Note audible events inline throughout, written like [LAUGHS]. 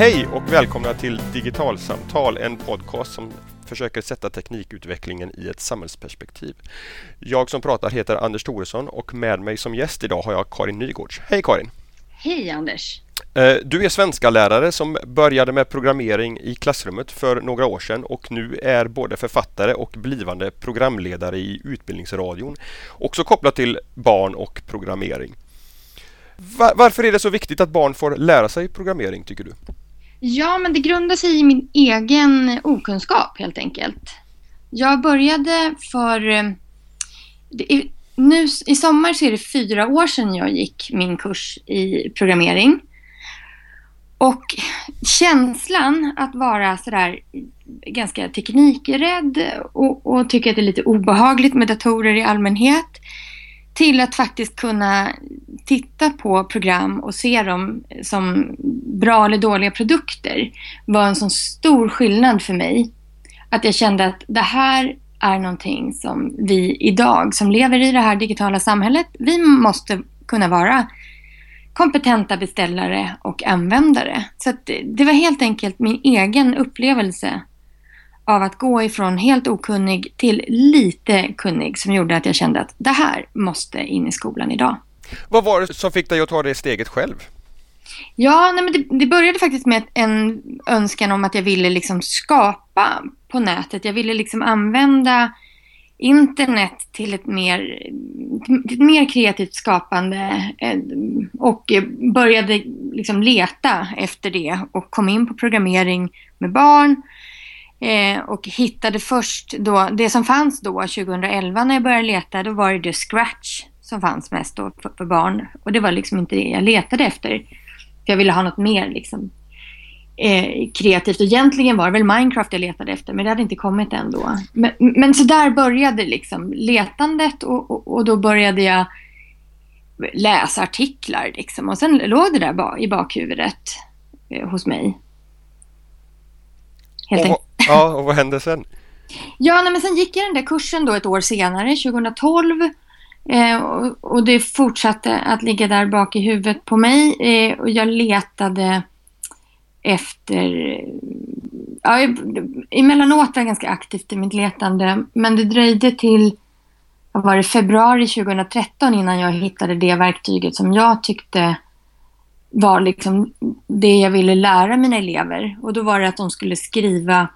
Hej och välkomna till Digitalsamtal, en podcast som försöker sätta teknikutvecklingen i ett samhällsperspektiv. Jag som pratar heter Anders Thoresson och med mig som gäst idag har jag Karin Nygårds. Hej Karin! Hej Anders! Eh, du är svenska lärare som började med programmering i klassrummet för några år sedan och nu är både författare och blivande programledare i Utbildningsradion. Också kopplat till barn och programmering. Varför är det så viktigt att barn får lära sig programmering tycker du? Ja, men det grundar sig i min egen eh, okunskap helt enkelt. Jag började för... Eh, är, nu, I sommar så är det fyra år sedan jag gick min kurs i programmering. Och känslan att vara sådär ganska teknikrädd och, och tycka att det är lite obehagligt med datorer i allmänhet till att faktiskt kunna titta på program och se dem som bra eller dåliga produkter var en sån stor skillnad för mig. Att jag kände att det här är någonting som vi idag som lever i det här digitala samhället, vi måste kunna vara kompetenta beställare och användare. Så det var helt enkelt min egen upplevelse av att gå ifrån helt okunnig till lite kunnig som gjorde att jag kände att det här måste in i skolan idag. Vad var det som fick dig att ta det steget själv? Ja, nej men det, det, började faktiskt med en önskan om att jag ville liksom skapa på nätet. Jag ville liksom använda internet till ett mer, till ett mer kreativt skapande eh, och började liksom leta efter det och kom in på programmering med barn eh, och hittade först då, det som fanns då 2011 när jag började leta, då var det Scratch som fanns mest då för, för, barn. Och det var liksom inte det jag letade efter. För jag ville ha något mer liksom eh, kreativt. Och egentligen var det väl Minecraft jag letade efter, men det hade inte kommit än då. Men, men så där började liksom letandet och, och, och då började jag läsa artiklar liksom. Och sen låg det där i bakhuvudet eh, hos mig. Helt enkelt. Ja, och vad hände sen? [LAUGHS] Ja, nej, men sen gick jag den där kursen då ett år senare, 2012. Eh, och, och, det fortsatte att ligga där bak i huvudet på mig. Eh, och jag letade efter... Ja, emellanåt var jag ganska aktivt i mitt letande. Men det dröjde till vad var det, februari 2013 innan jag hittade det verktyget som jag tyckte var liksom det jag ville lära mina elever. Och då var det att de skulle skriva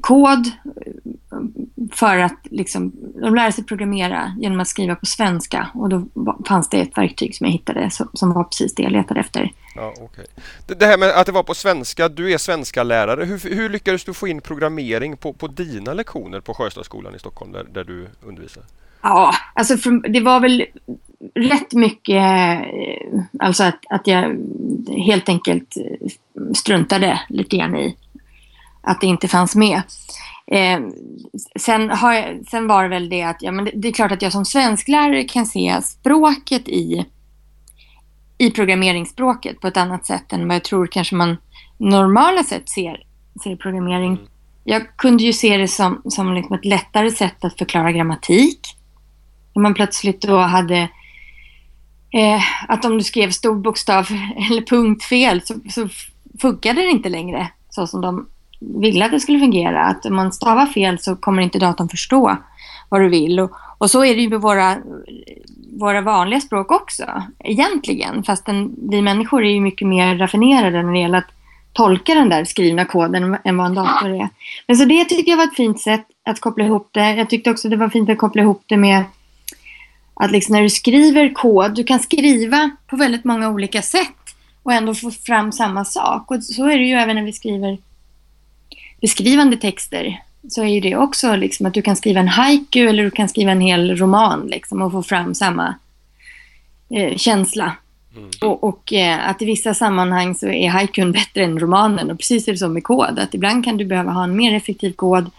kod för att liksom, de lärde sig programmera genom att skriva på svenska och då fanns det ett verktyg som jag hittade som, var precis det jag letade efter. Ja, okay. Det här med att det var på svenska, du är svenska lärare. Hur, hur lyckades du få in programmering på, på dina lektioner på Sjöstadsskolan i Stockholm där, där du undervisar? Ja, alltså för, det var väl rätt mycket eh, alltså att, att jag helt enkelt struntade lite grann i att det inte fanns med. Eh, sen, jag, sen var det väl det att ja, men det, det, är klart att jag som svensklärare kan se språket i, i programmeringsspråket på ett annat sätt än vad jag tror kanske man normala sett ser, ser programmering. Mm. Jag kunde ju se det som, som liksom ett lättare sätt att förklara grammatik. Om man plötsligt då hade eh, att om du skrev stor bokstav [LAUGHS] eller punktfel så, så funkade det inte längre så som de ville att det skulle fungera. Att om man stavar fel så kommer inte datorn förstå vad du vill. Och, och så är det ju med våra, våra vanliga språk också, egentligen. Fast vi människor är ju mycket mer raffinerade när det gäller att tolka den där skrivna koden än vad en dator är. Men så det tyckte jag var ett fint sätt att koppla ihop det. Jag tyckte också det var fint att koppla ihop det med att liksom när du skriver kod, du kan skriva på väldigt många olika sätt och ändå få fram samma sak. Och så är det ju även när vi skriver beskrivande texter så är ju det också liksom att du kan skriva en haiku eller du kan skriva en hel roman liksom, och få fram samma eh, känsla. Mm. Och, och eh, att i vissa sammanhang så är haikun bättre än romanen och precis är det så med kod. Att ibland kan du behöva ha en mer effektiv kod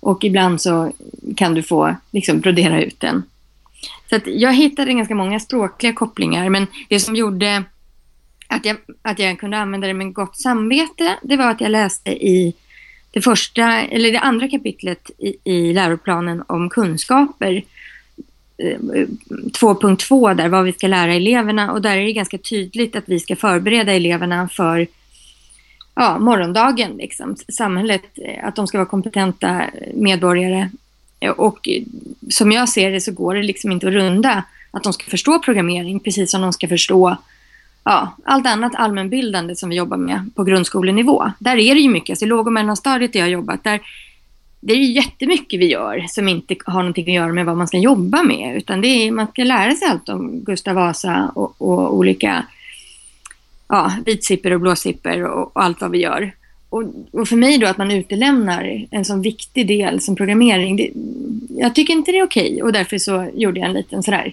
och ibland så kan du få liksom, brodera ut den. Så jag hittade ganska många språkliga kopplingar men det som gjorde att jag, att jag kunde använda det med gott samvete det var att jag läste i det första, eller det andra kapitlet i, i läroplanen om kunskaper eh, 2.2 där vad vi ska lära eleverna och där är det ganska tydligt att vi ska förbereda eleverna för ja, morgondagen, liksom, samhället, eh, att de ska vara kompetenta medborgare. Och som jag ser det så går det liksom inte att runda att de ska förstå programmering, precis som de ska förstå ja, allt annat allmänbildande som vi jobbar med på grundskolenivå. Där är det ju mycket, alltså låg och mellanstadiet där jag har jobbat, där det är ju jättemycket vi gör som inte har någonting att göra med vad man ska jobba med, utan det är, man ska lära sig allt om Gustav Vasa och, och olika ja, vitsipper och blåsipper och, och, allt vad vi gör. Och, och, för mig då att man utelämnar en sån viktig del som programmering, det, jag tycker inte det är okej och därför så gjorde jag en liten sådär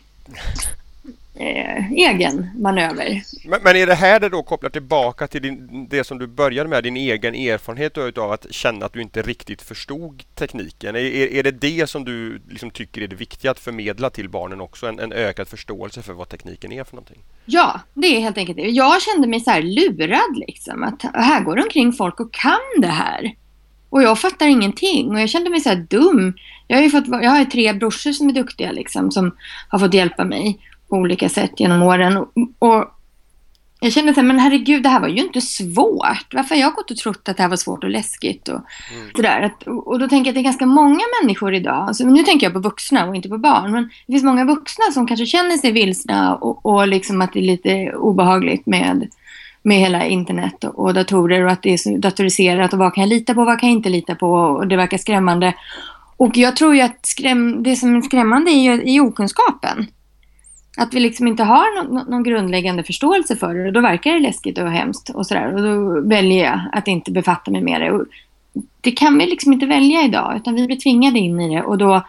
eh, egen manöver. Men, men, är det här det då kopplar tillbaka till din, det som du började med, din egen erfarenhet av att känna att du inte riktigt förstod tekniken? Är, är det det som du liksom tycker är det viktiga att förmedla till barnen också? En, en, ökad förståelse för vad tekniken är för någonting? Ja, det är helt enkelt det. Jag kände mig så här lurad liksom. Att här går det omkring folk och kan det här. Och jag fattar ingenting och jag kände mig så dum. Jag har fått, jag har tre brorsor som är duktiga liksom, som har fått hjälpa mig på olika sätt genom åren. Och, och jag kände så här, men herregud, det här var ju inte svårt. Varför har jag gått och trott att det här var svårt och läskigt? Och, mm. sådär. och då tänker jag att det är ganska många människor idag. Alltså, nu tänker jag på vuxna och inte på barn. Men det finns många vuxna som kanske känner sig vilsna och, och liksom att det är lite obehagligt med, med hela internet och, och datorer och att det är så datoriserat och vad kan jag lita på, vad kan jag inte lita på och det verkar skrämmande. Och jag tror ju att skräm, det som är skrämmande är ju är okunskapen. Att vi liksom inte har någon, någon, grundläggande förståelse för det och då verkar det läskigt och hemskt och sådär. Och då väljer jag att inte befatta mig med det. Och det kan vi liksom inte välja idag utan vi blir tvingade in i det och då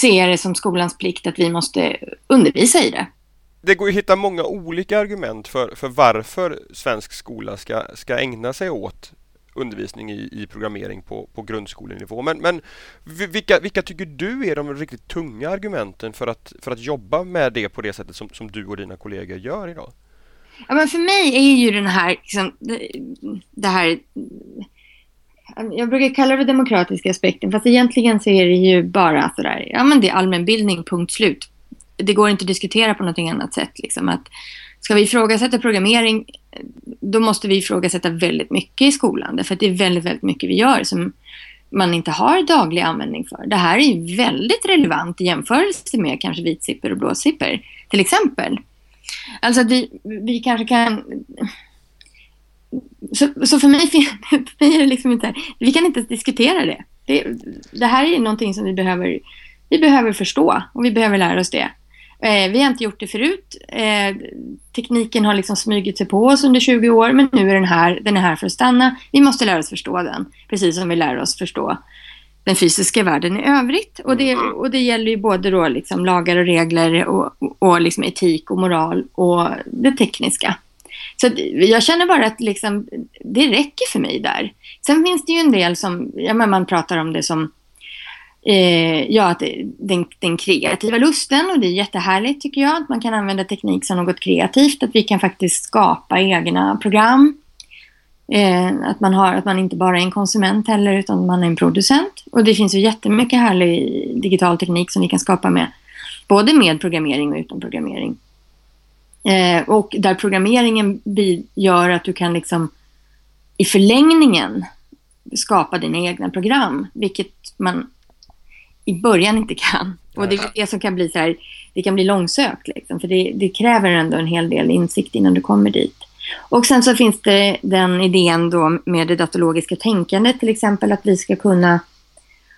ser jag det som skolans plikt att vi måste undervisa i det. Det går att hitta många olika argument för, för varför svensk skola ska, ska ägna sig åt undervisning i, i programmering på, på grundskolenivå. Men, men vilka, vilka tycker du är de riktigt tunga argumenten för att, för att jobba med det på det sättet som, som du och dina kollegor gör idag? Ja, men för mig är ju den här, liksom, det, här jag brukar kalla det demokratiska aspekten, fast egentligen så är det ju bara sådär, ja men det är allmänbildning, punkt slut. Det går inte att diskutera på någonting annat sätt. Liksom, att ska vi ifrågasätta programmering, då måste vi ifrågasätta väldigt mycket i skolan. Därför att det är väldigt, väldigt mycket vi gör som man inte har daglig användning för. Det här är ju väldigt relevant i jämförelse med kanske vitsipper och blåsipper, till exempel. Alltså att vi, vi kanske kan... Så, så för, mig, [LAUGHS] för mig är det liksom inte... Vi kan inte diskutera det. det. Det här är någonting som vi behöver, vi behöver förstå och vi behöver lära oss det. Eh, vi har inte gjort det förut. Eh, tekniken har liksom smugit sig på oss under 20 år, men nu är den här. Den är här för att stanna. Vi måste lära oss förstå den, precis som vi lär oss förstå den fysiska världen i övrigt. Och det, mm. och det gäller ju både då liksom lagar och regler och, och liksom etik och moral och det tekniska. Så jag känner bara att liksom, det räcker för mig där. Sen finns det ju en del som, ja, men man pratar om det som eh, ja, att den, den, kreativa lusten och det är jättehärligt tycker jag att man kan använda teknik som något kreativt, att vi kan faktiskt skapa egna program. Eh, att, man har, att man inte bara är en konsument heller utan man är en producent. Och det finns ju jättemycket härlig digital teknik som vi kan skapa med både med programmering och utan programmering. Eh, och där programmeringen gör att du kan liksom i förlängningen skapa dina egna program, vilket man i början inte kan. Och det är det som kan bli så här, det kan bli långsökt liksom, för det, det, kräver ändå en hel del insikt innan du kommer dit. Och sen så finns det den idén då med det datologiska tänkandet till exempel att vi ska kunna,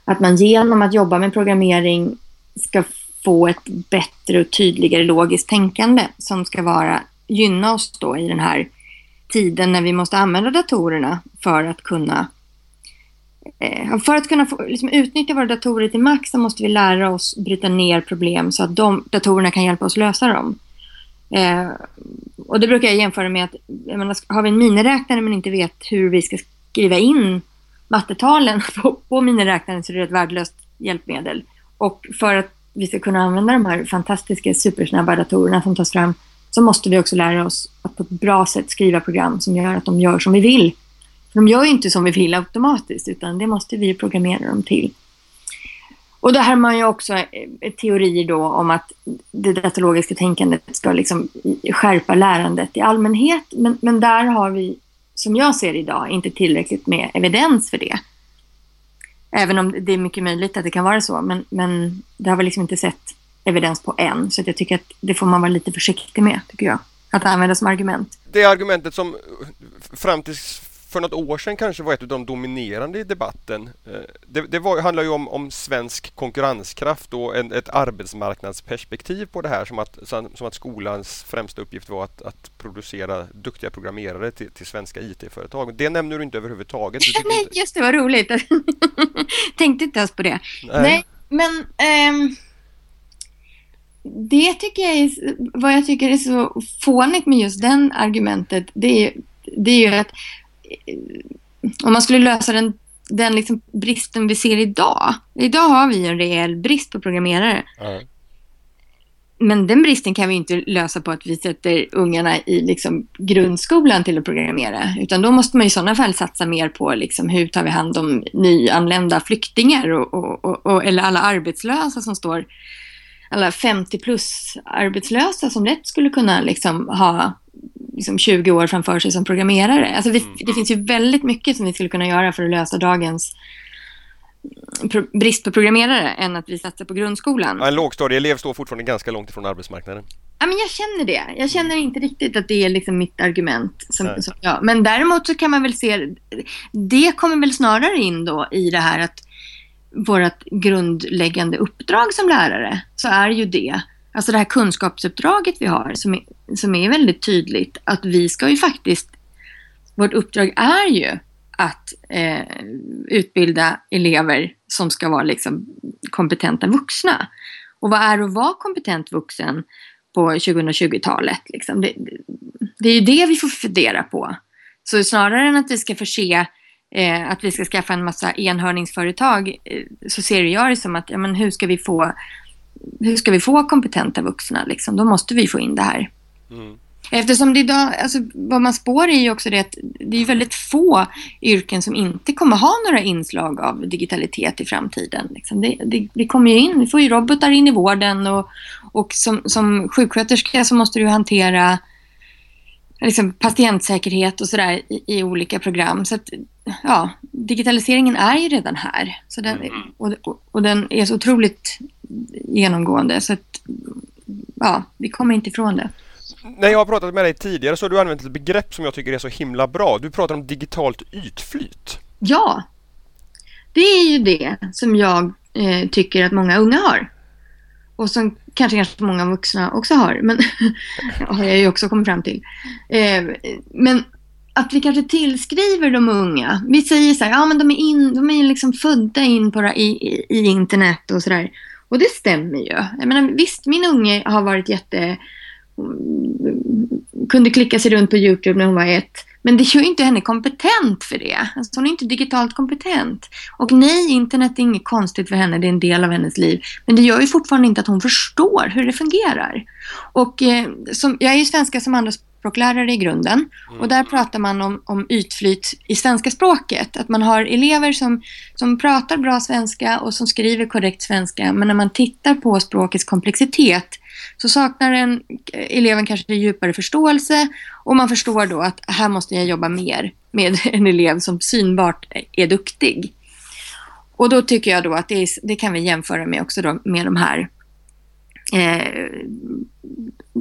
att man genom att jobba med programmering ska få ett bättre och tydligare logiskt tänkande som ska vara, gynna oss då i den här tiden när vi måste använda datorerna för att kunna Eh, för att kunna få, liksom, utnyttja våra datorer till max så måste vi lära oss bryta ner problem så att de, datorerna kan hjälpa oss lösa dem. Eh, och det brukar jag jämföra med att menar, har vi en miniräknare men inte vet hur vi ska skriva in mattetalen [LAUGHS] på, på miniräknaren så är det ett värdelöst hjälpmedel. Och för att vi ska kunna använda de här fantastiska supersnabba datorerna som tas fram så måste vi också lära oss att på ett bra sätt skriva program som gör att de gör som vi vill de gör ju inte som vi vill automatiskt, utan det måste vi programmera dem till. Och det här har man ju också eh, teorier då om att det datalogiska tänkandet ska liksom skärpa lärandet i allmänhet. Men, men där har vi som jag ser idag, inte tillräckligt med evidens för det. Även om det är mycket möjligt att det kan vara så, men, men det har vi liksom inte sett evidens på än. Så jag tycker att det får man vara lite försiktig med, tycker jag. Att använda som argument. Det argumentet som fram till för något år sedan kanske var ett av de dominerande i debatten. Eh, det, det var, handlar ju om, om svensk konkurrenskraft och en, ett arbetsmarknadsperspektiv på det här som att, som att skolans främsta uppgift var att, att producera duktiga programmerare till, till svenska IT-företag. Det nämner du inte överhuvudtaget. Du Nej, inte... just det, vad roligt. [LAUGHS] Tänkte inte ens på det. Nej, Nej men ähm, det tycker jag är, vad jag tycker är så fånigt med just den argumentet, det är, det är ju att om man skulle lösa den, den liksom bristen vi ser idag. Idag har vi en rejäl brist på programmerare. Mm. Men den bristen kan vi inte lösa på att vi sätter ungarna i liksom grundskolan till att programmera. Utan då måste man i sådana fall satsa mer på liksom hur tar vi hand om nyanlända flyktingar och, och, och, eller alla arbetslösa som står alla 50 plus arbetslösa som lätt skulle kunna liksom ha liksom 20 år framför sig som programmerare. Alltså vi, mm. Det finns ju väldigt mycket som vi skulle kunna göra för att lösa dagens brist på programmerare än att vi satsar på grundskolan. Ja, en lågstadieelev står fortfarande ganska långt ifrån arbetsmarknaden. Ja, men jag känner det. Jag känner inte riktigt att det är liksom mitt argument. Som, som, ja. Men däremot så kan man väl se, det kommer väl snarare in då i det här att vårt grundläggande uppdrag som lärare så är ju det Alltså det här kunskapsuppdraget vi har som är, som är väldigt tydligt att vi ska ju faktiskt, vårt uppdrag är ju att eh, utbilda elever som ska vara liksom kompetenta vuxna. Och vad är att vara kompetent vuxen på 2020-talet? Liksom? Det, det, är ju det vi får fundera på. Så snarare än att vi ska förse eh, att vi ska skaffa en massa enhörningsföretag eh, så ser jag det som att ja, men hur ska vi få hur ska vi få kompetenta vuxna? Liksom? Då måste vi få in det här. Mm. Eftersom det idag, alltså, vad man spår är ju också det att det är väldigt få yrken som inte kommer ha några inslag av digitalitet i framtiden. Liksom. Det, det, det, kommer ju in, vi får ju robotar in i vården och, och som, som sjuksköterska så måste du hantera liksom, patientsäkerhet och sådär i, i, olika program. Så att, ja, digitaliseringen är ju redan här. Så den, mm. och, och, och, den är så otroligt genomgående. Så att, ja, vi kommer inte ifrån det. När jag har pratat med dig tidigare så har du använt ett begrepp som jag tycker är så himla bra. Du pratar om digitalt ytflyt. Ja, det är ju det som jag eh, tycker att många unga har. Och som kanske, kanske många vuxna också har, men [LAUGHS] har jag ju också kommit fram till. Eh, men att vi kanske tillskriver de unga. Vi säger så här, ja men de är, in, de är liksom födda in på, i, i, i internet och sådär. Och det stämmer ju. Jag menar, visst, min unge har varit jätte... Mm, kunde klicka sig runt på YouTube när hon var ett. Men det gör ju inte henne kompetent för det. Alltså hon är inte digitalt kompetent. Och nej, internet är inget konstigt för henne, det är en del av hennes liv. Men det gör ju fortfarande inte att hon förstår hur det fungerar. Och eh, som, jag är ju svenska som andraspråklärare i grunden. Och där pratar man om, om ytflyt i svenska språket. Att man har elever som, som pratar bra svenska och som skriver korrekt svenska. Men när man tittar på språkets komplexitet så saknar en, eleven kanske djupare förståelse och man förstår då att här måste jag jobba mer med [LAUGHS] en elev som synbart är duktig. Och då tycker jag då att det, är, det kan vi jämföra med också då med de här eh,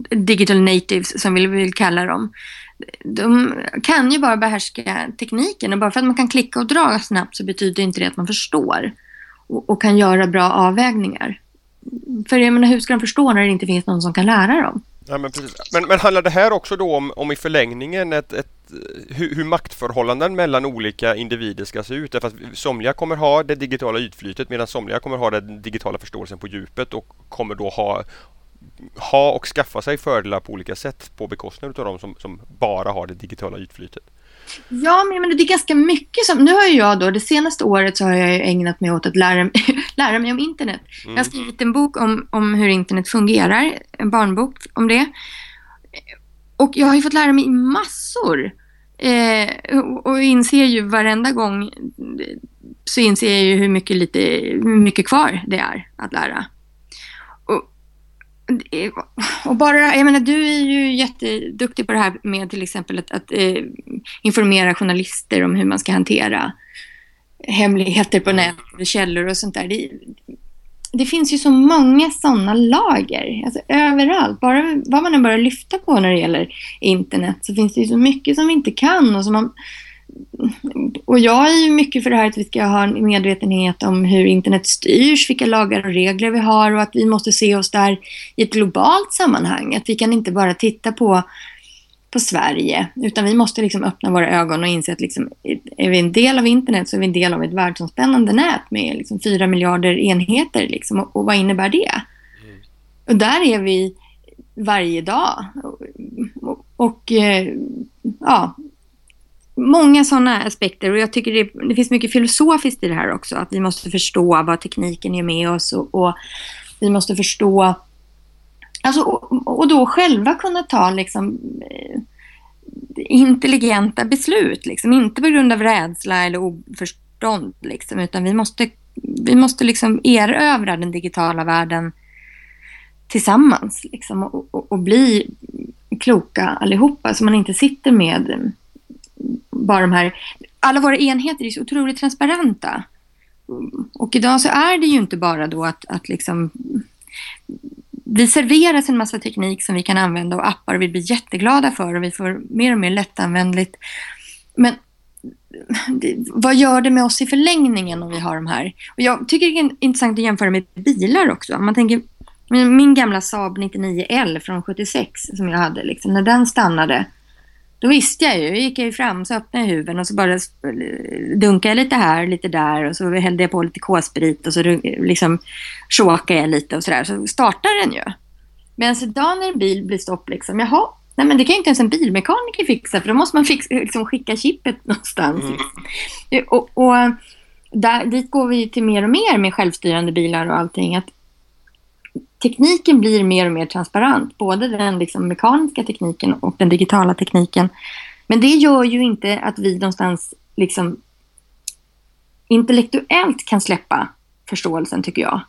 digital natives som vi vill kalla dem. De kan ju bara behärska tekniken och bara för att man kan klicka och dra snabbt så betyder inte det att man förstår och, och kan göra bra avvägningar. För jag menar, hur ska de förstå när det inte finns någon som kan lära dem? Ja, men, men, men, handlar det här också då om, om i förlängningen ett, ett, hur, hur maktförhållanden mellan olika individer ska se ut? Därför att somliga kommer ha det digitala ytflytet medan somliga kommer ha den digitala förståelsen på djupet och kommer då ha, ha och skaffa sig fördelar på olika sätt på bekostnad av de som, som bara har det digitala ytflytet. Ja, men det är ganska mycket som... Nu har jag då, det senaste året så har jag ägnat mig åt att lära, [LAUGHS] lära mig om internet. Mm. Jag har skrivit en bok om, om hur internet fungerar, en barnbok om det. Och jag har ju fått lära mig massor. Eh, och, och inser ju varenda gång så inser jag ju hur mycket, lite, hur mycket kvar det är att lära. Och, bara, jag menar, du är ju jätteduktig på det här med till exempel att, att eh, informera journalister om hur man ska hantera hemligheter på nätet, källor och sånt där. Det, det finns ju så många sådana lager, alltså överallt. Bara vad man än börjar lyfta på när det gäller internet så finns det ju så mycket som vi inte kan och som man och jag är ju mycket för det här att vi ska ha en medvetenhet om hur internet styrs, vilka lagar och regler vi har och att vi måste se oss där i ett globalt sammanhang. Att vi kan inte bara titta på, på Sverige, utan vi måste liksom öppna våra ögon och inse att liksom, är vi en del av internet så är vi en del av ett världsomspännande nät med liksom miljarder enheter. Liksom, och, och, vad innebär det? Mm. Och där är vi varje dag. Och, och, och ja, många sådana aspekter och jag tycker det, det, finns mycket filosofiskt i det här också. Att vi måste förstå vad tekniken gör med oss och, och vi måste förstå alltså, och, och, då själva kunna ta liksom, eh, intelligenta beslut. Liksom. Inte på grund av rädsla eller oförstånd liksom, utan vi måste, vi måste liksom erövra den digitala världen tillsammans liksom, och, och, och bli kloka allihopa så man inte sitter med bara de här, alla våra enheter är så otroligt transparenta. Och idag så är det ju inte bara då att, att liksom vi serveras en massa teknik som vi kan använda och appar vi blir jätteglada för och vi får mer och mer lättanvändligt. Men det, vad gör det med oss i förlängningen om vi har de här? Och jag tycker det är intressant att jämföra med bilar också. Man tänker, min gamla Saab 99L från 76 som jag hade, liksom, när den stannade då visste jag ju, då gick jag ju fram så öppnade jag huven och så bara dunkade jag lite här, lite där och så hällde jag på lite K-sprit och så liksom chokade jag lite och sådär. Så startar den ju. Men idag när en bil blir stopp, liksom, jaha, nej men det kan ju inte ens en bilmekaniker fixa för då måste man fixa, liksom, skicka chippet [LAUGHS] någonstans. Mm. Och, och där, dit går vi till mer och mer med självstyrande bilar och allting. Att tekniken blir mer och mer transparent, både den liksom mekaniska tekniken och den digitala tekniken. Men det gör ju inte att vi någonstans liksom intellektuellt kan släppa förståelsen, tycker jag.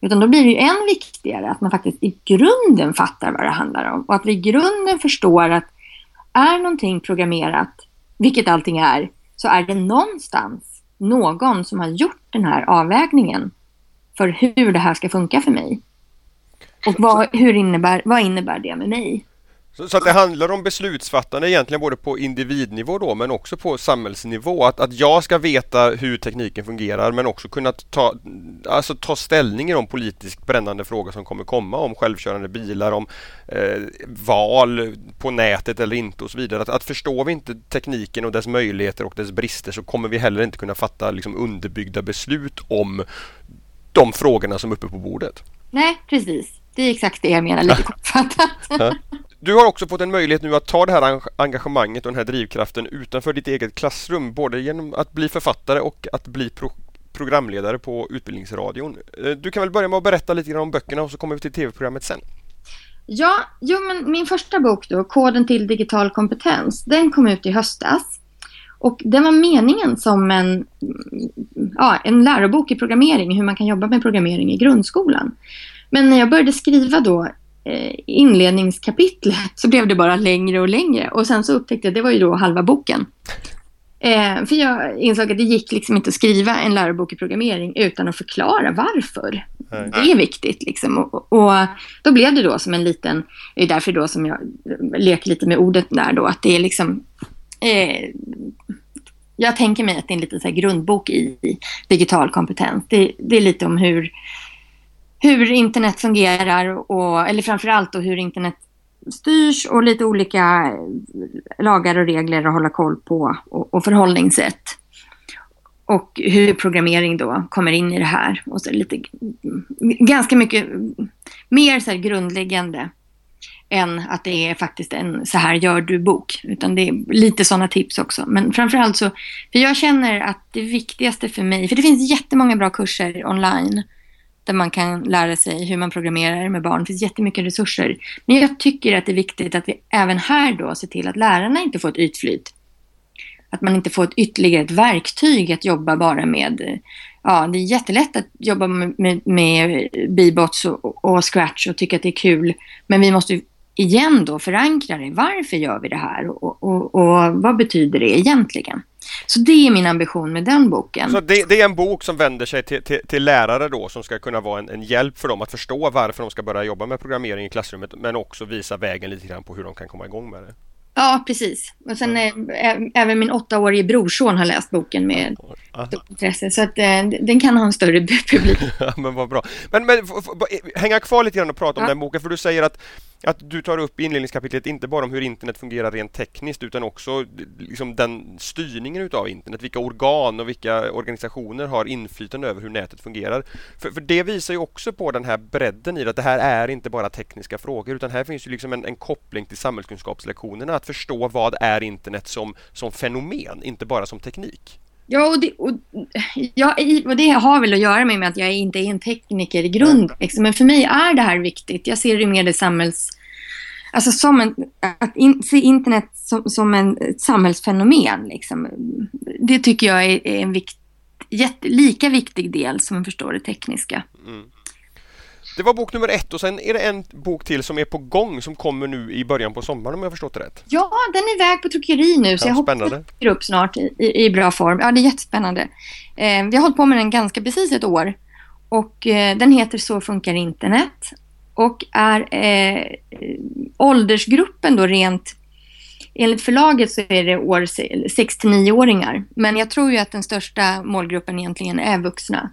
Utan då blir det ju än viktigare att man faktiskt i grunden fattar vad det handlar om och att vi i grunden förstår att är någonting programmerat, vilket allting är, så är det någonstans någon som har gjort den här avvägningen för hur det här ska funka för mig. Och vad, hur innebär, vad innebär det med mig? Så, så, att det handlar om beslutsfattande egentligen både på individnivå då men också på samhällsnivå. Att, att jag ska veta hur tekniken fungerar men också kunna ta, alltså ta ställning i de politiskt brännande frågor som kommer komma om självkörande bilar, om eh, val på nätet eller inte och så vidare. Att, att förstår vi inte tekniken och dess möjligheter och dess brister så kommer vi heller inte kunna fatta liksom, underbyggda beslut om de frågorna som är uppe på bordet. Nej, precis. Det är exakt det jag menar, lite [LAUGHS] kortfattat. Du har också fått en möjlighet nu att ta det här engagemanget och den här drivkraften utanför ditt eget klassrum, både genom att bli författare och att bli pro programledare på Utbildningsradion. Eh, du kan väl börja med att berätta lite grann om böckerna och så kommer vi till tv-programmet sen. Ja, jo, men min första bok då, Koden till digital kompetens, den kom ut i höstas. Och den var meningen som en, ja, en lärobok i programmering, hur man kan jobba med programmering i grundskolan. Men när jag började skriva då eh, inledningskapitlet så blev det bara längre och längre. Och sen så upptäckte jag att det var ju då halva boken. Eh, för jag insåg att det gick liksom inte att skriva en lärobok i programmering utan att förklara varför. Nej. Det är viktigt liksom. Och, och, då blev det då som en liten, det är därför då som jag leker lite med ordet där då, att det är liksom eh, jag tänker mig att det är en liten så grundbok i digital kompetens. Det, det är lite om hur hur internet fungerar och, eller framförallt då hur internet styrs och lite olika lagar och regler att hålla koll på och, och förhållningssätt. Och hur programmering då kommer in i det här. Och så lite, ganska mycket mer så grundläggande än att det är faktiskt en så här gör du-bok. Utan det är lite sådana tips också. Men framförallt så, för jag känner att det viktigaste för mig, för det finns jättemånga bra kurser online där man kan lära sig hur man programmerar med barn. Det finns jättemycket resurser. Men jag tycker att det är viktigt att vi även här då ser till att lärarna inte får ett ytflyt. Att man inte får ett ytterligare ett verktyg att jobba bara med ja, det är jättelätt att jobba med, med, med Bebots och, och Scratch och tycka att det är kul. Men vi måste igen då förankra det. Varför gör vi det här och, och, och vad betyder det egentligen? Så det är min ambition med den boken. Så det, det är en bok som vänder sig till, till, till, lärare då som ska kunna vara en, en, hjälp för dem att förstå varför de ska börja jobba med programmering i klassrummet men också visa vägen lite grann på hur de kan komma igång med det. Ja, precis. Och sen mm. äh, även min åttaårige brorson har läst boken med stort intresse. Så att äh, den kan ha en större publik. [LAUGHS] ja, men vad bra. Men, men hänga kvar lite grann och prata om ja. den boken. För du säger att, att du tar upp i inledningskapitlet inte bara om hur internet fungerar rent tekniskt utan också liksom den styrningen utav internet. Vilka organ och vilka organisationer har inflytande över hur nätet fungerar. För, för det visar ju också på den här bredden i det, att det här är inte bara tekniska frågor utan här finns ju liksom en, en koppling till samhällskunskapslektionerna. Att förstå vad är internet som, som fenomen, inte bara som teknik. Ja, och det, och, ja, och det har väl att göra med att jag inte är en tekniker i grund. Liksom. Men för mig är det här viktigt. Jag ser det mer det samhälls... Alltså som en, att in, se internet som, som en, ett samhällsfenomen. Liksom. Det tycker jag är, är en vikt, jätte, lika viktig del som att förstå det tekniska. Mm. Det var bok nummer ett och sen är det en bok till som är på gång som kommer nu i början på sommaren om jag förstått det rätt. Ja, den är iväg på tryckeri nu så ja, jag hoppas att den upp snart i, i, i, bra form. Ja, det är jättespännande. Eh, vi har hållit på med den ganska precis ett år och eh, den heter Så funkar internet och är eh, åldersgruppen då rent Enligt förlaget så är det år 6 9-åringar. Men jag tror ju att den största målgruppen egentligen är vuxna.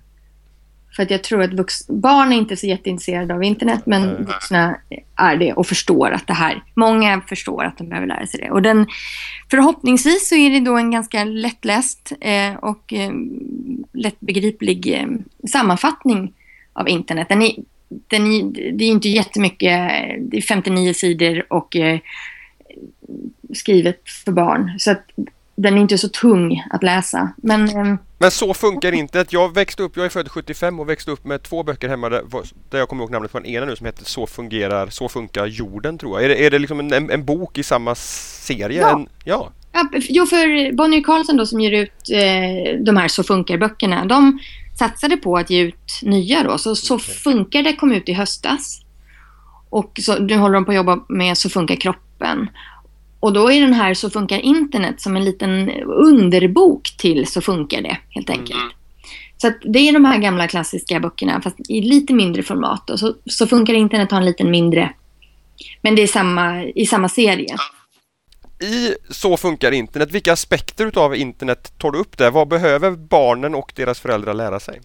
För att jag tror att vux- barn är inte så jätteintresserade av internet men vuxna är det och förstår att det här, många förstår att de behöver lära sig det. Och den, förhoppningsvis så är det då en ganska lättläst eh, och eh, lättbegriplig eh, sammanfattning av internet. Den är, den det är inte jättemycket, det är 59 sidor och eh, skrivet för barn. Så att den är inte så tung att läsa. Men, ehm, men så funkar inte att jag växte upp, jag är född 75 och växte upp med två böcker hemma där, där jag kommer ihåg namnet på den ena nu som heter Så fungerar, så funkar jorden tror jag. Är det, är det liksom en, en bok i samma serie? Ja. En, ja. ja. Jo, för Bonnier Carlsen då som ger ut eh, de här Så funkar-böckerna, de satsade på att ge ut nya då. Så Så funkar det kom ut i höstas. Och så, nu håller de på att jobba med Så funkar kroppen. Och då är den här Så funkar internet som en liten underbok till Så funkar det helt enkelt. Mm. Så det är de här gamla klassiska böckerna fast i lite mindre format. Och så, så funkar internet har en liten mindre. Men det är samma, i samma serie. I Så funkar internet, vilka aspekter av internet tar du upp där? Vad behöver barnen och deras föräldrar lära sig?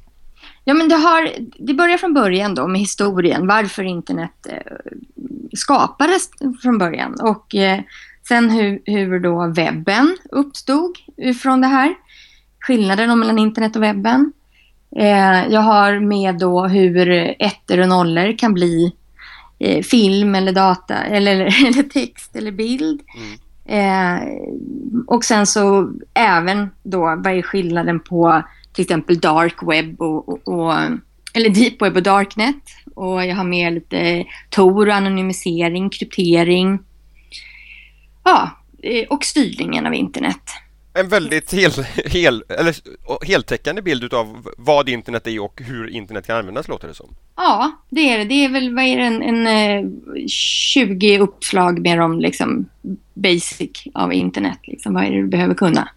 Ja, men det, har, det börjar från början då med historien, varför internet eh, skapades från början. Och eh, Sen hur, hur då webben uppstod från det här. Skillnaden mellan internet och webben. Eh, jag har med då hur ettor och nollor kan bli film eller data eller, [LAUGHS] eller text eller bild. Mm. Eh, och sen så även då vad är skillnaden på till exempel dark web och, och, och eller deep web och darknet. Och jag har med lite Tor, anonymisering, kryptering. Ja, eh, och styrningen av internet. En väldigt hel, hel, eller, heltäckande bild av vad internet är och hur internet kan användas låter det som. Ja, det är det. Det är väl vad är det, en, en 20 eh, uppslag med om liksom basic av internet. Liksom, vad är det du behöver kunna?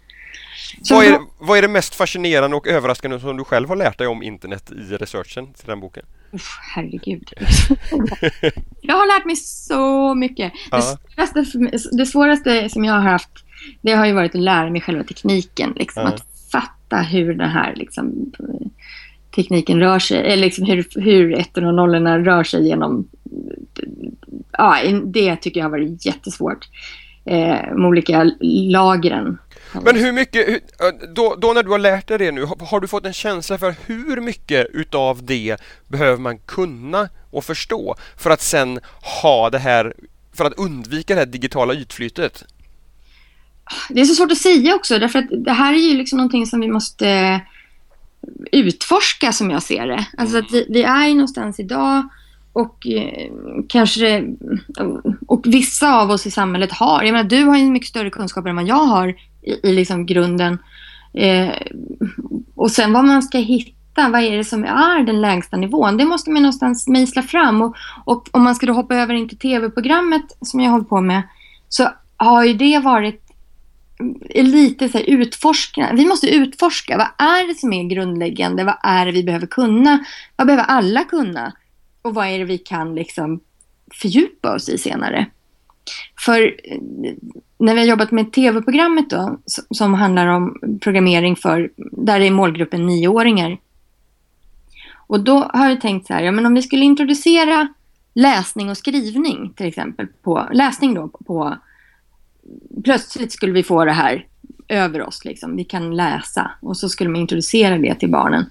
vad, är, vad är det mest fascinerande och överraskande som du själv har lärt dig om internet i researchen till den boken? Uff, herregud. [LAUGHS] jag har lärt mig så mycket. Ja. Det, svåraste, det svåraste som jag har haft det har ju varit att lära mig själva tekniken. Liksom, ja. Att fatta hur den här liksom, tekniken rör sig. Eller liksom hur, hur ettorna och nollorna rör sig genom... Ja, det tycker jag har varit jättesvårt. Eh, med olika lagren. Men hur mycket, då, då, när du har lärt dig det nu, har, har, du fått en känsla för hur mycket utav det behöver man kunna och förstå för att sen ha det här, för att undvika det här digitala ytflytet? Det är så svårt att säga också, därför att det här är ju liksom någonting som vi måste utforska som jag ser det. Alltså att vi, vi är ju någonstans idag och eh, kanske och vissa av oss i samhället har, jag menar du har ju mycket större kunskaper än vad jag har i, i liksom grunden. Eh, och sen vad man ska hitta vad är det som är den lägsta nivån. Det måste man någonstans mejsla fram. Och, och om man skulle hoppa över in till tv-programmet som jag håller på med så har ju det varit är lite så här, utforskande. Vi måste utforska. Vad är det som är grundläggande? Vad är det vi behöver kunna? Vad behöver alla kunna? Och vad är det vi kan liksom fördjupa oss i senare? För eh, när vi har jobbat med tv-programmet då, som handlar om programmering för, där är målgruppen nioåringar. Och då har jag tänkt så här, ja men om vi skulle introducera läsning och skrivning till exempel på, läsning då på, plötsligt skulle vi få det här över oss liksom, vi kan läsa och så skulle man introducera det till barnen.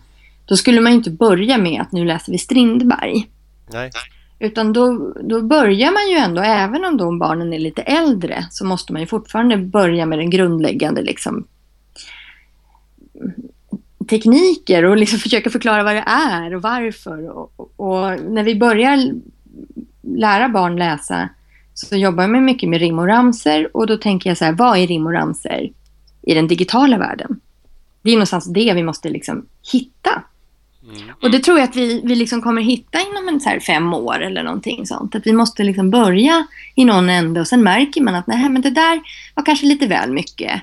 Då skulle man inte börja med att nu läser vi Strindberg. Nej. Utan då, då börjar man ju ändå, även om de barnen är lite äldre, så måste man ju fortfarande börja med den grundläggande liksom, tekniker och liksom [LAUGHS] försöka förklara vad det är och varför. Och, och, när vi börjar lära barn läsa så jobbar man mycket med rim och ramser och då tänker jag så här, vad är rim och ramser i den digitala världen? Det är någonstans det vi måste liksom hitta. Mm. Och det tror jag att vi, vi liksom kommer hitta inom en så fem år eller någonting sånt. Att vi måste liksom börja i någon ände och sen märker man att nej, men det där var kanske lite väl mycket.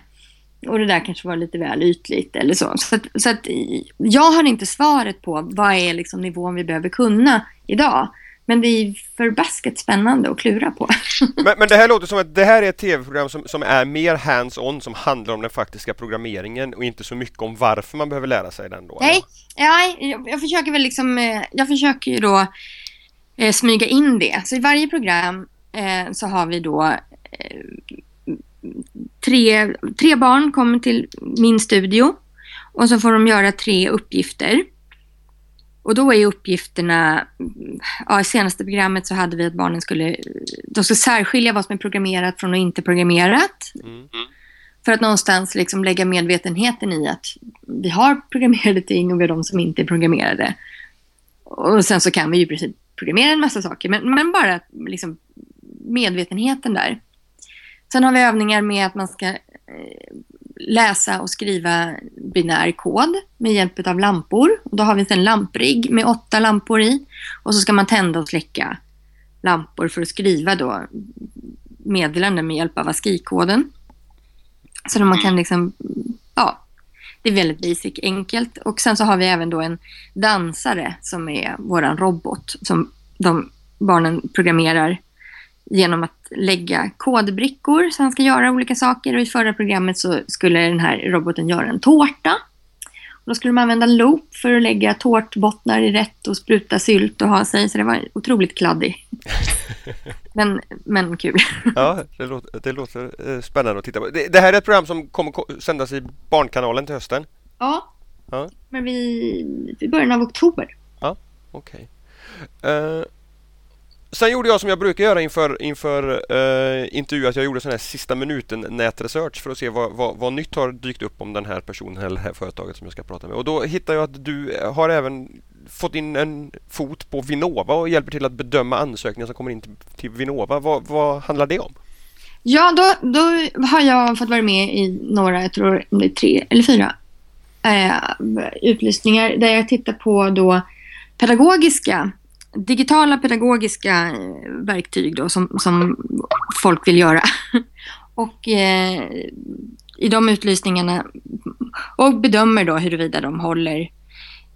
Och det där kanske var lite väl ytligt eller så. Så, att, så att jag har inte svaret på vad är liksom nivån vi behöver kunna idag. Men det är förbaskat spännande att klura på. [LAUGHS] men, men, det här låter som att det här är ett tv-program som, som är mer hands-on, som handlar om den faktiska programmeringen och inte så mycket om varför man behöver lära sig den då? Nej, nej jag, jag försöker väl liksom, eh, jag försöker ju då eh, smyga in det. Så i varje program eh, så har vi då eh, tre, tre barn kommer till min studio och så får de göra tre uppgifter. Och då är uppgifterna, ja, i senaste programmet så hade vi att barnen skulle, de ska särskilja vad som är programmerat från och inte programmerat. Mm. För att någonstans liksom lägga medvetenheten i att vi har programmerade ting och vi har de som inte är programmerade. Och sen så kan vi ju precis programmera en massa saker, men, men bara liksom medvetenheten där. Sen har vi övningar med att man ska eh, läsa och skriva binär kod med hjälp av lampor. Då har vi en lamprigg med åtta lampor i och så ska man tända och släcka lampor för att skriva då meddelanden med hjälp av ASCII-koden. Så man kan liksom, ja, det är väldigt basic, enkelt. Och sen så har vi även då en dansare som är våran robot som de barnen programmerar genom att lägga kodbrickor så han ska göra olika saker. Och I förra programmet så skulle den här roboten göra en tårta. Och då skulle man använda loop för att lägga tårtbottnar i rätt och spruta sylt och ha sig. Så det var otroligt kladdig. [LAUGHS] men, men kul. ja, det låter, det låter eh, spännande att titta på. Det, det, här är ett program som kommer sändas i Barnkanalen till hösten? Ja, ja. men vi, i början av oktober. Ja, okej. Okay. Uh, eh, Sen gjorde jag som jag brukar göra inför, inför eh, intervju, att jag gjorde sån här sista minuten nätresearch för att se vad, vad, vad, nytt har dykt upp om den här personen eller det här företaget som jag ska prata med. Och då hittade jag att du har även fått in en fot på Vinnova och hjälper till att bedöma ansökningar som kommer in till, till Vinnova. Vad, vad handlar det om? Ja, då, då har jag fått vara med i några, jag tror det är tre eller fyra eh, utlysningar där jag tittar på då pedagogiska digitala pedagogiska eh, verktyg då, som, som folk vill göra. [LAUGHS] Och eh, i de utlysningarna och bedömer då huruvida de håller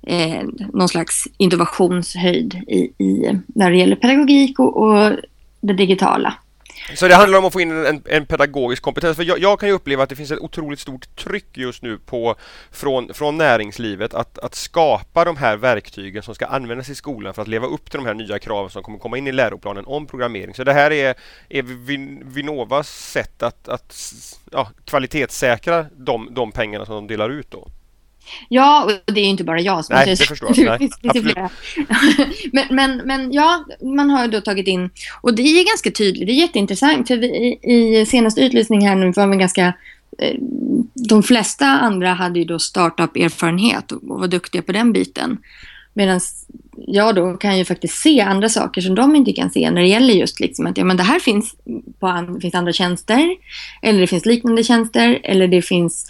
eh, någon slags innovationshöjd i, i, när det gäller pedagogik och, och det digitala. Så det handlar om att få in en, en pedagogisk kompetens. För jag, jag, kan ju uppleva att det finns ett otroligt stort tryck just nu på, från, från näringslivet att, att skapa de här verktygen som ska användas i skolan för att leva upp till de här nya kraven som kommer komma in i läroplanen om programmering. Så det här är, är Vinnovas sätt att, att ja, kvalitetssäkra de, de pengarna som de delar ut då. Ja, och det är ju inte bara jag som Nej, det förstår jag. [LAUGHS] Nej, [LAUGHS] men, men, men ja, man har då tagit in, och det är ganska tydligt, det är jätteintressant. För vi, i senaste utlysningen här nu var vi ganska eh, de flesta andra hade ju då startup-erfarenhet och var duktiga på den biten. Medan jag då kan ju faktiskt se andra saker som de inte kan se när det gäller just liksom att ja, men det här finns på finns andra tjänster eller det finns liknande tjänster eller det finns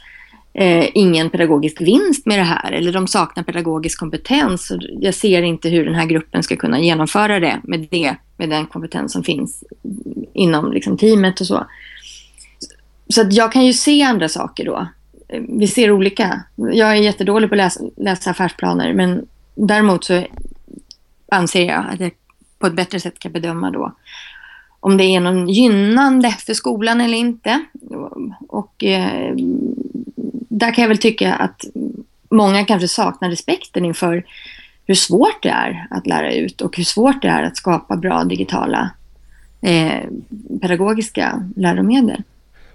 eh, ingen pedagogisk vinst med det här eller de saknar pedagogisk kompetens. Och jag ser inte hur den här gruppen ska kunna genomföra det med, det, med den kompetens som finns inom liksom, teamet och så. Så att jag kan ju se andra saker då. Vi ser olika. Jag är jättedålig på att läsa, läsa affärsplaner men däremot så anser jag att jag på ett bättre sätt kan bedöma då om det är någon gynnande för skolan eller inte. Och eh, där kan jag väl tycka att många kanske saknar respekten inför hur svårt det är att lära ut och hur svårt det är att skapa bra digitala eh, pedagogiska läromedel.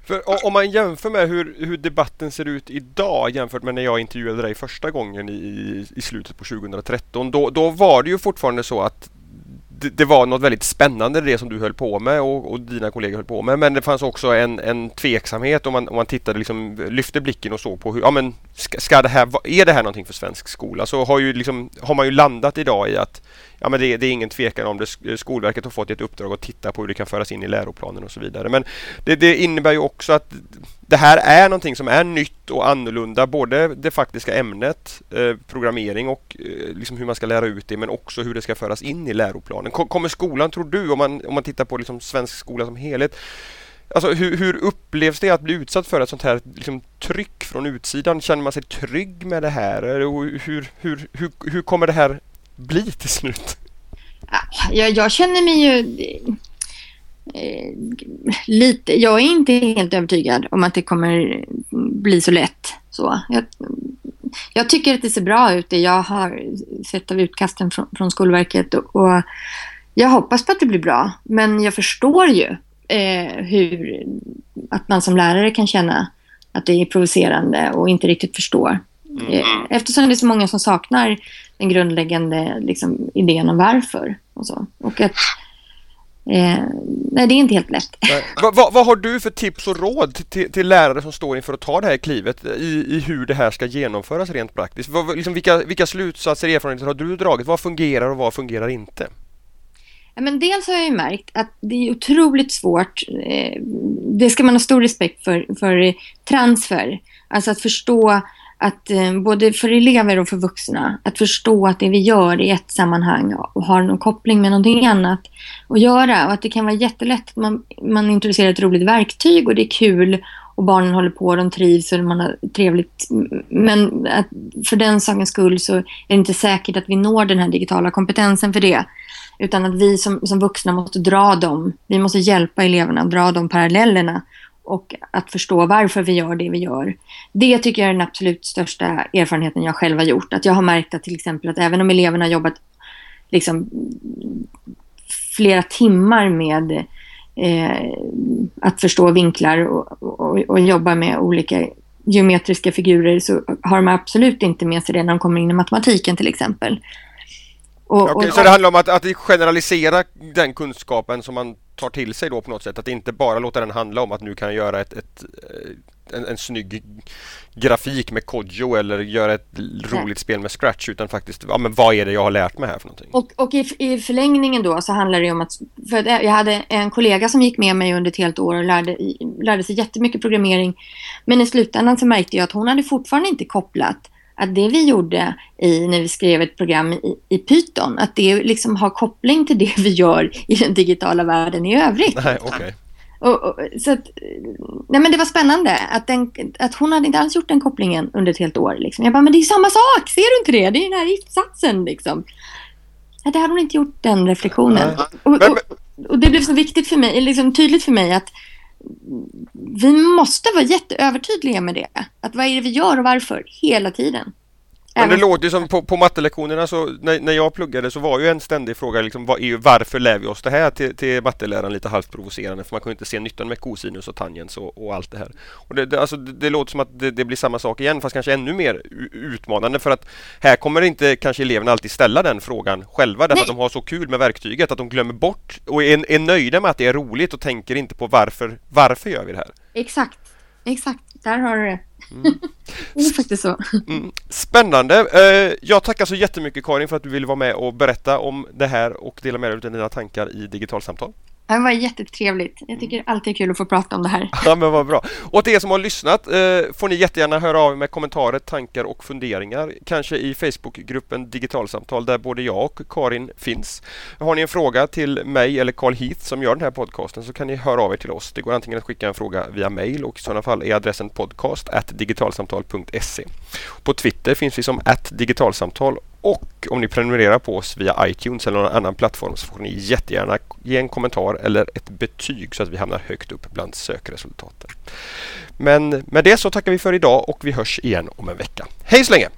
För om man jämför med hur, hur, debatten ser ut idag jämfört med när jag intervjuade dig första gången i, i slutet på 2013. Då, då var det ju fortfarande så att det, det, var något väldigt spännande det som du höll på med och, och, dina kollegor höll på med. Men det fanns också en, en tveksamhet om man, om man tittade, liksom, lyfte blicken och såg på hur, ja men ska, ska det här, är det här någonting för svensk skola? Så har, ju liksom, har man ju landat idag i att ja, men det, det, är ingen tvekan om det. Skolverket har fått ett uppdrag att titta på hur det kan föras in i läroplanen och så vidare. Men det, det innebär ju också att det här är någonting som är nytt och annorlunda. Både det faktiska ämnet, eh, programmering och eh, liksom hur man ska lära ut det men också hur det ska föras in i läroplanen. Kommer skolan, tror du, om man, om man tittar på liksom svensk skola som helhet, Alltså hur, hur, upplevs det att bli utsatt för ett sånt här liksom, tryck från utsidan? Känner man sig trygg med det här? Hur, hur, hur, hur, hur kommer det här bli till slut? Jag, jag känner mig ju eh, lite... Jag är inte helt övertygad om att det kommer bli så lätt. Så, jag, jag tycker att det ser bra ut det jag har sett av utkasten från, från Skolverket och, och, jag hoppas på att det blir bra. Men jag förstår ju eh, hur att man som lärare kan känna att det är provocerande och inte riktigt förstår. Mm. Eh, eftersom det är så många som saknar den grundläggande liksom, idén om varför. Och, så. och att, eh, nej, det är inte helt lätt. Vad, vad, vad, har du för tips och råd till, till, lärare som står inför att ta det här klivet i, i hur det här ska genomföras rent praktiskt? Vad, liksom, vilka, vilka slutsatser och erfarenheter har du dragit? Vad fungerar och vad fungerar inte? Ja, men dels har jag ju märkt att det är otroligt svårt. Eh, det ska man ha stor respekt för, för transfer. Alltså att förstå att eh, både för elever och för vuxna, att förstå att det vi gör i ett sammanhang och har någon koppling med någonting annat att göra. Och att det kan vara jättelätt. Man, man introducerar ett roligt verktyg och det är kul och barnen håller på och de trivs och man har trevligt. Men att för den sakens skull så är det inte säkert att vi når den här digitala kompetensen för det. Utan att vi som, som vuxna måste dra dem. Vi måste hjälpa eleverna att dra de parallellerna och att förstå varför vi gör det vi gör. Det tycker jag är den absolut största erfarenheten jag själv har gjort. Att jag har märkt att till exempel att även om eleverna har jobbat liksom flera timmar med eh, att förstå vinklar och, och, och, jobba med olika geometriska figurer så har de absolut inte med sig det när de kommer in i matematiken till exempel. Och, okay, så det handlar om att, att generalisera den kunskapen som man tar till sig då på något sätt. Att inte bara låta den handla om att nu kan jag göra ett, ett en, en snygg grafik med Kodjo eller göra ett roligt spel med Scratch utan faktiskt, ja men vad är det jag har lärt mig här för någonting? Och, och i, i förlängningen då så handlar det om att, för jag hade en kollega som gick med mig under ett helt år och lärde, lärde sig jättemycket programmering. Men i slutändan så märkte jag att hon hade fortfarande inte kopplat att det vi gjorde i, när vi skrev ett program i, i Python, att det liksom har koppling till det [LAUGHS] vi gör i den digitala världen i övrigt. Nej, okay. Och, och, så att, nej men det var spännande att, den, att hon hade inte alls gjort den kopplingen under ett helt år. Liksom. Jag bara, men det är samma sak, ser du inte det? Det är den här if-satsen liksom. Ja, det hade hon inte gjort den reflektionen. Och, och, och, det blev så viktigt för mig, liksom tydligt för mig att vi måste vara jätteövertydliga med det. Att vad är det vi gör och varför hela tiden. Men det låter ju som på, på mattelektionerna så när, när jag pluggade så var ju en ständig fråga liksom, vad, är varför lär vi oss det här till, till matteläraren lite halvt provocerande för man ju inte se nyttan med kosinus och tangens och, och allt det här. Och det, det, alltså, det, det låter som att det, det, blir samma sak igen fast kanske ännu mer utmanande för att här kommer inte kanske eleverna alltid ställa den frågan själva därför Nej. att de har så kul med verktyget att de glömmer bort och är, är nöjda med att det är roligt och tänker inte på varför, varför gör vi det här? Exakt, exakt, där har du det. Mm. det är faktiskt så. Mm. Spännande! Eh, jag tackar så jättemycket Karin för att du ville vara med och berätta om det här och dela med dig av dina tankar i Digitalsamtal. Det var jättetrevligt. Jag tycker alltid det är kul att få prata om det här. Ja, men vad bra. Och till er som har lyssnat eh, får ni jättegärna höra av er med kommentarer, tankar och funderingar. Kanske i Facebookgruppen Digitalsamtal där både jag och Karin finns. Har ni en fråga till mig eller Carl Heath som gör den här podcasten så kan ni höra av er till oss. Det går antingen att skicka en fråga via mail och i sådana fall är adressen podcast digitalsamtal.se. På Twitter finns vi som digitalsamtal och om ni prenumererar på oss via iTunes eller någon annan plattform så får ni jättegärna ge en kommentar eller ett betyg så att vi hamnar högt upp bland sökresultaten. Men med det så tackar vi för idag och vi hörs igen om en vecka. Hej så länge!